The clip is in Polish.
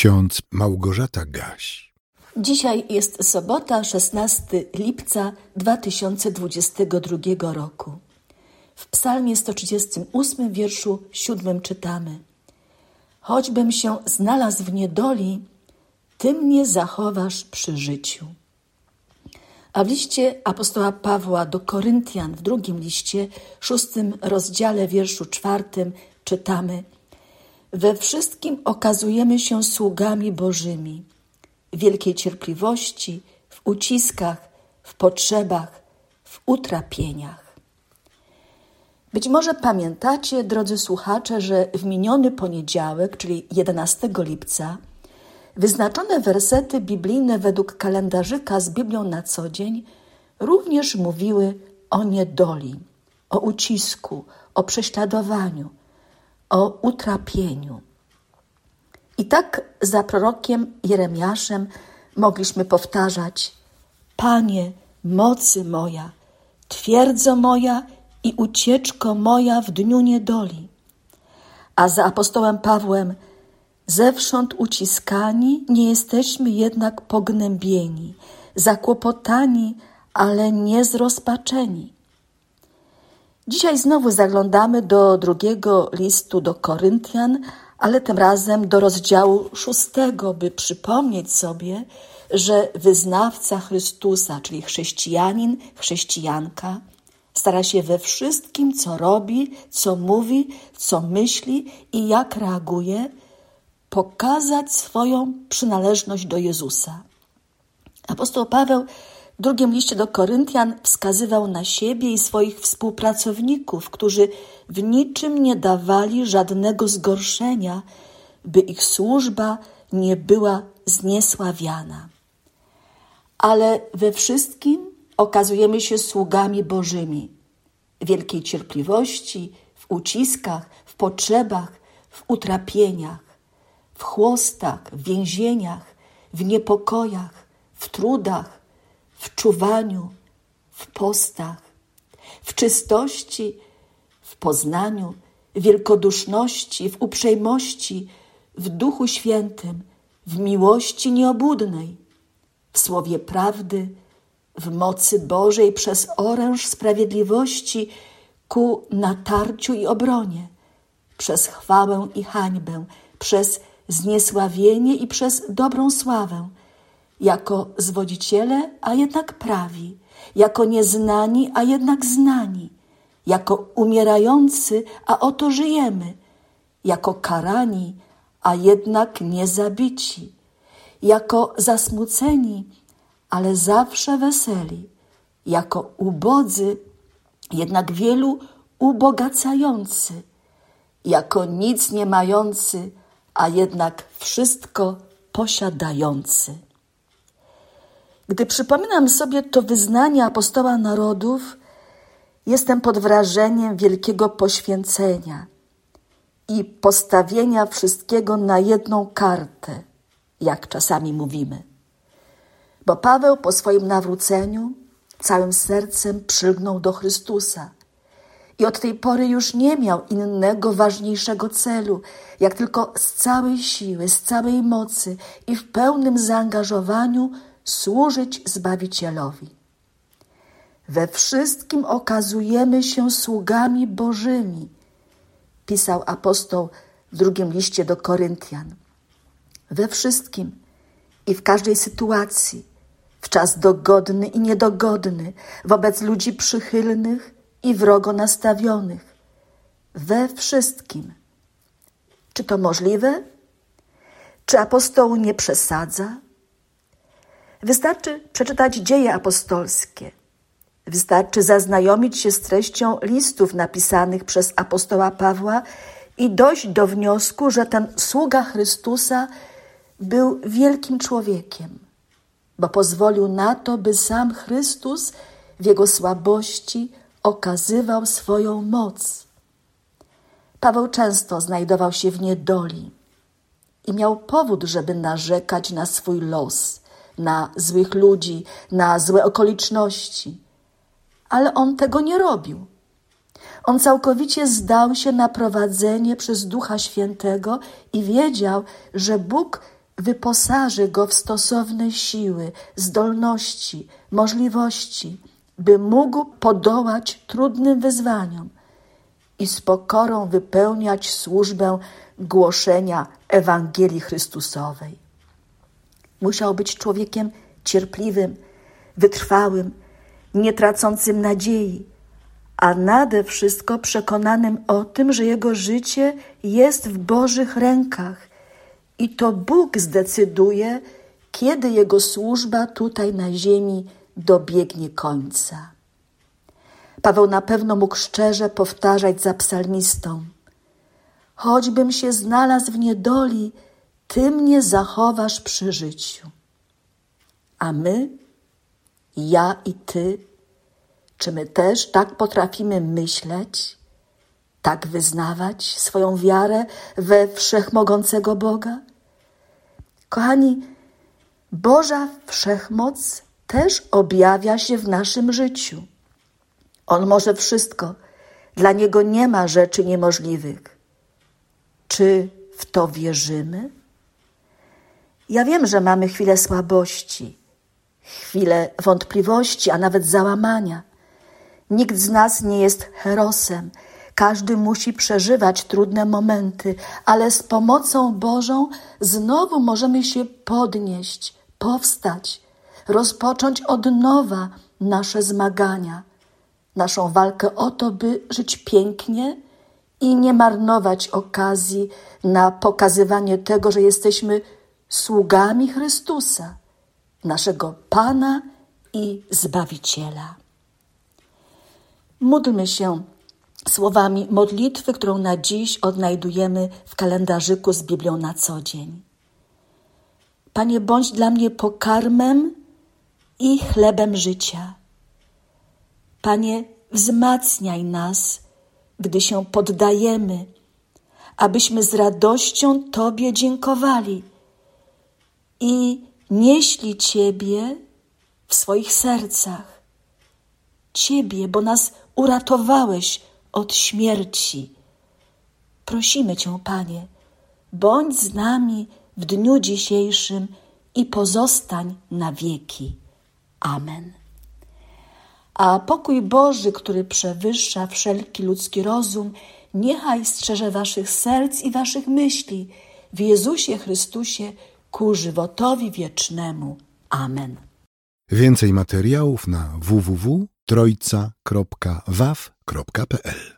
ksiądz Małgorzata Gaś. Dzisiaj jest sobota, 16 lipca 2022 roku. W psalmie 138 wierszu 7 czytamy Choćbym się znalazł w niedoli, Ty mnie zachowasz przy życiu. A w liście apostoła Pawła do Koryntian w drugim liście, szóstym rozdziale, wierszu czwartym czytamy We wszystkim okazujemy się sługami Bożymi, wielkiej cierpliwości, w uciskach, w potrzebach, w utrapieniach. Być może pamiętacie, drodzy słuchacze, że w miniony poniedziałek, czyli 11 lipca, Wyznaczone wersety biblijne według kalendarzyka z Biblią na co dzień również mówiły o niedoli, o ucisku, o prześladowaniu, o utrapieniu. I tak za prorokiem Jeremiaszem mogliśmy powtarzać: Panie, mocy moja, twierdzo moja i ucieczko moja w dniu niedoli. A za apostołem Pawłem Zewsząd uciskani, nie jesteśmy jednak pognębieni, zakłopotani, ale nie zrozpaczeni. Dzisiaj znowu zaglądamy do drugiego listu do Koryntian, ale tym razem do rozdziału szóstego, by przypomnieć sobie, że wyznawca Chrystusa, czyli chrześcijanin, chrześcijanka, stara się we wszystkim, co robi, co mówi, co myśli i jak reaguje, pokazać swoją przynależność do Jezusa. Apostoł Paweł drugim liście do Koryntian wskazywał na siebie i swoich współpracowników, którzy w niczym nie dawali żadnego zgorszenia, by ich służba nie była zniesławiana. Ale we wszystkim okazujemy się sługami Bożymi, wielkiej cierpliwości, w uciskach, w potrzebach, w utrapieniach w chłostach, w więzieniach, w niepokojach, w trudach, w czuwaniu, w postach, w czystości, w poznaniu, wielkoduszności, w uprzejmości, w Duchu Świętym, w miłości nieobudnej, w słowie prawdy, w mocy Bożej przez oręż sprawiedliwości ku natarciu i obronie, przez chwałę i hańbę, przez zniesławienie i przez dobrą sławę, jako zwodziciele, a jednak prawi, jako nieznani, a jednak znani, jako umierający, a oto żyjemy, jako karani, a jednak niezabici, jako zasmuceni, ale zawsze weseli, jako ubodzy, jednak wielu ubogacający, jako nic nie mający, a jednak wszystko posiadający. Gdy przypominam sobie to wyznanie apostoła narodów, jestem pod wrażeniem wielkiego poświęcenia i postawienia wszystkiego na jedną kartę, jak czasami mówimy. Bo Paweł po swoim nawróceniu całym sercem przylgnął do Chrystusa i od tej pory już nie miał innego ważniejszego celu, jak tylko z całej siły, z całej mocy i w pełnym zaangażowaniu służyć Zbawicielowi. We wszystkim okazujemy się sługami Bożymi, pisał apostoł w drugim liście do Koryntian. We wszystkim i w każdej sytuacji, w czas dogodny i niedogodny, wobec ludzi przychylnych i wrogo nastawionych. We wszystkim. Czy to możliwe? Czy apostoł nie przesadza? Wystarczy przeczytać dzieje apostolskie. Wystarczy zaznajomić się z treścią listów napisanych przez apostoła Pawła i dojść do wniosku, że ten sługa Chrystusa był wielkim człowiekiem, bo pozwolił na to, by sam Chrystus w jego słabości okazywał swoją moc. Paweł często znajdował się w niedoli i miał powód, żeby narzekać na swój los, na złych ludzi, na złe okoliczności. Ale on tego nie robił. On całkowicie zdał się na prowadzenie przez Ducha Świętego i wiedział, że Bóg wyposaży go w stosowne siły, zdolności, możliwości, by mógł podołać trudnym wyzwaniom i z pokorą wypełniać służbę głoszenia Ewangelii Chrystusowej. Musiał być człowiekiem cierpliwym, wytrwałym, nie tracącym nadziei, a nade wszystko przekonanym o tym, że jego życie jest w Bożych rękach i to Bóg zdecyduje, kiedy jego służba tutaj na ziemi dobiegnie końca. Paweł na pewno mógł szczerze powtarzać za psalmistą: Choćbym się znalazł w niedoli, ty mnie zachowasz przy życiu. A my, ja i ty, czy my też tak potrafimy myśleć, tak wyznawać swoją wiarę we wszechmogącego Boga? Kochani, Boża wszechmoc też objawia się w naszym życiu. On może wszystko, dla Niego nie ma rzeczy niemożliwych. Czy w to wierzymy? Ja wiem, że mamy chwilę słabości, chwilę wątpliwości, a nawet załamania. Nikt z nas nie jest herosem. Każdy musi przeżywać trudne momenty, ale z pomocą Bożą znowu możemy się podnieść, powstać, rozpocząć od nowa nasze zmagania, naszą walkę o to, by żyć pięknie i nie marnować okazji na pokazywanie tego, że jesteśmy sługami Chrystusa, naszego Pana i Zbawiciela. Módlmy się słowami modlitwy, którą na dziś odnajdujemy w kalendarzyku z Biblią na co dzień. Panie, bądź dla mnie pokarmem i chlebem życia. Panie, wzmacniaj nas, gdy się poddajemy, abyśmy z radością Tobie dziękowali i nieśli Ciebie w swoich sercach. Ciebie, bo nas uratowałeś od śmierci. Prosimy Cię, Panie, bądź z nami w dniu dzisiejszym i pozostań na wieki. Amen. A pokój Boży, który przewyższa wszelki ludzki rozum, niechaj strzeże waszych serc i waszych myśli w Jezusie Chrystusie ku żywotowi wiecznemu. Amen. Więcej materiałów na www.trojca.waw.pl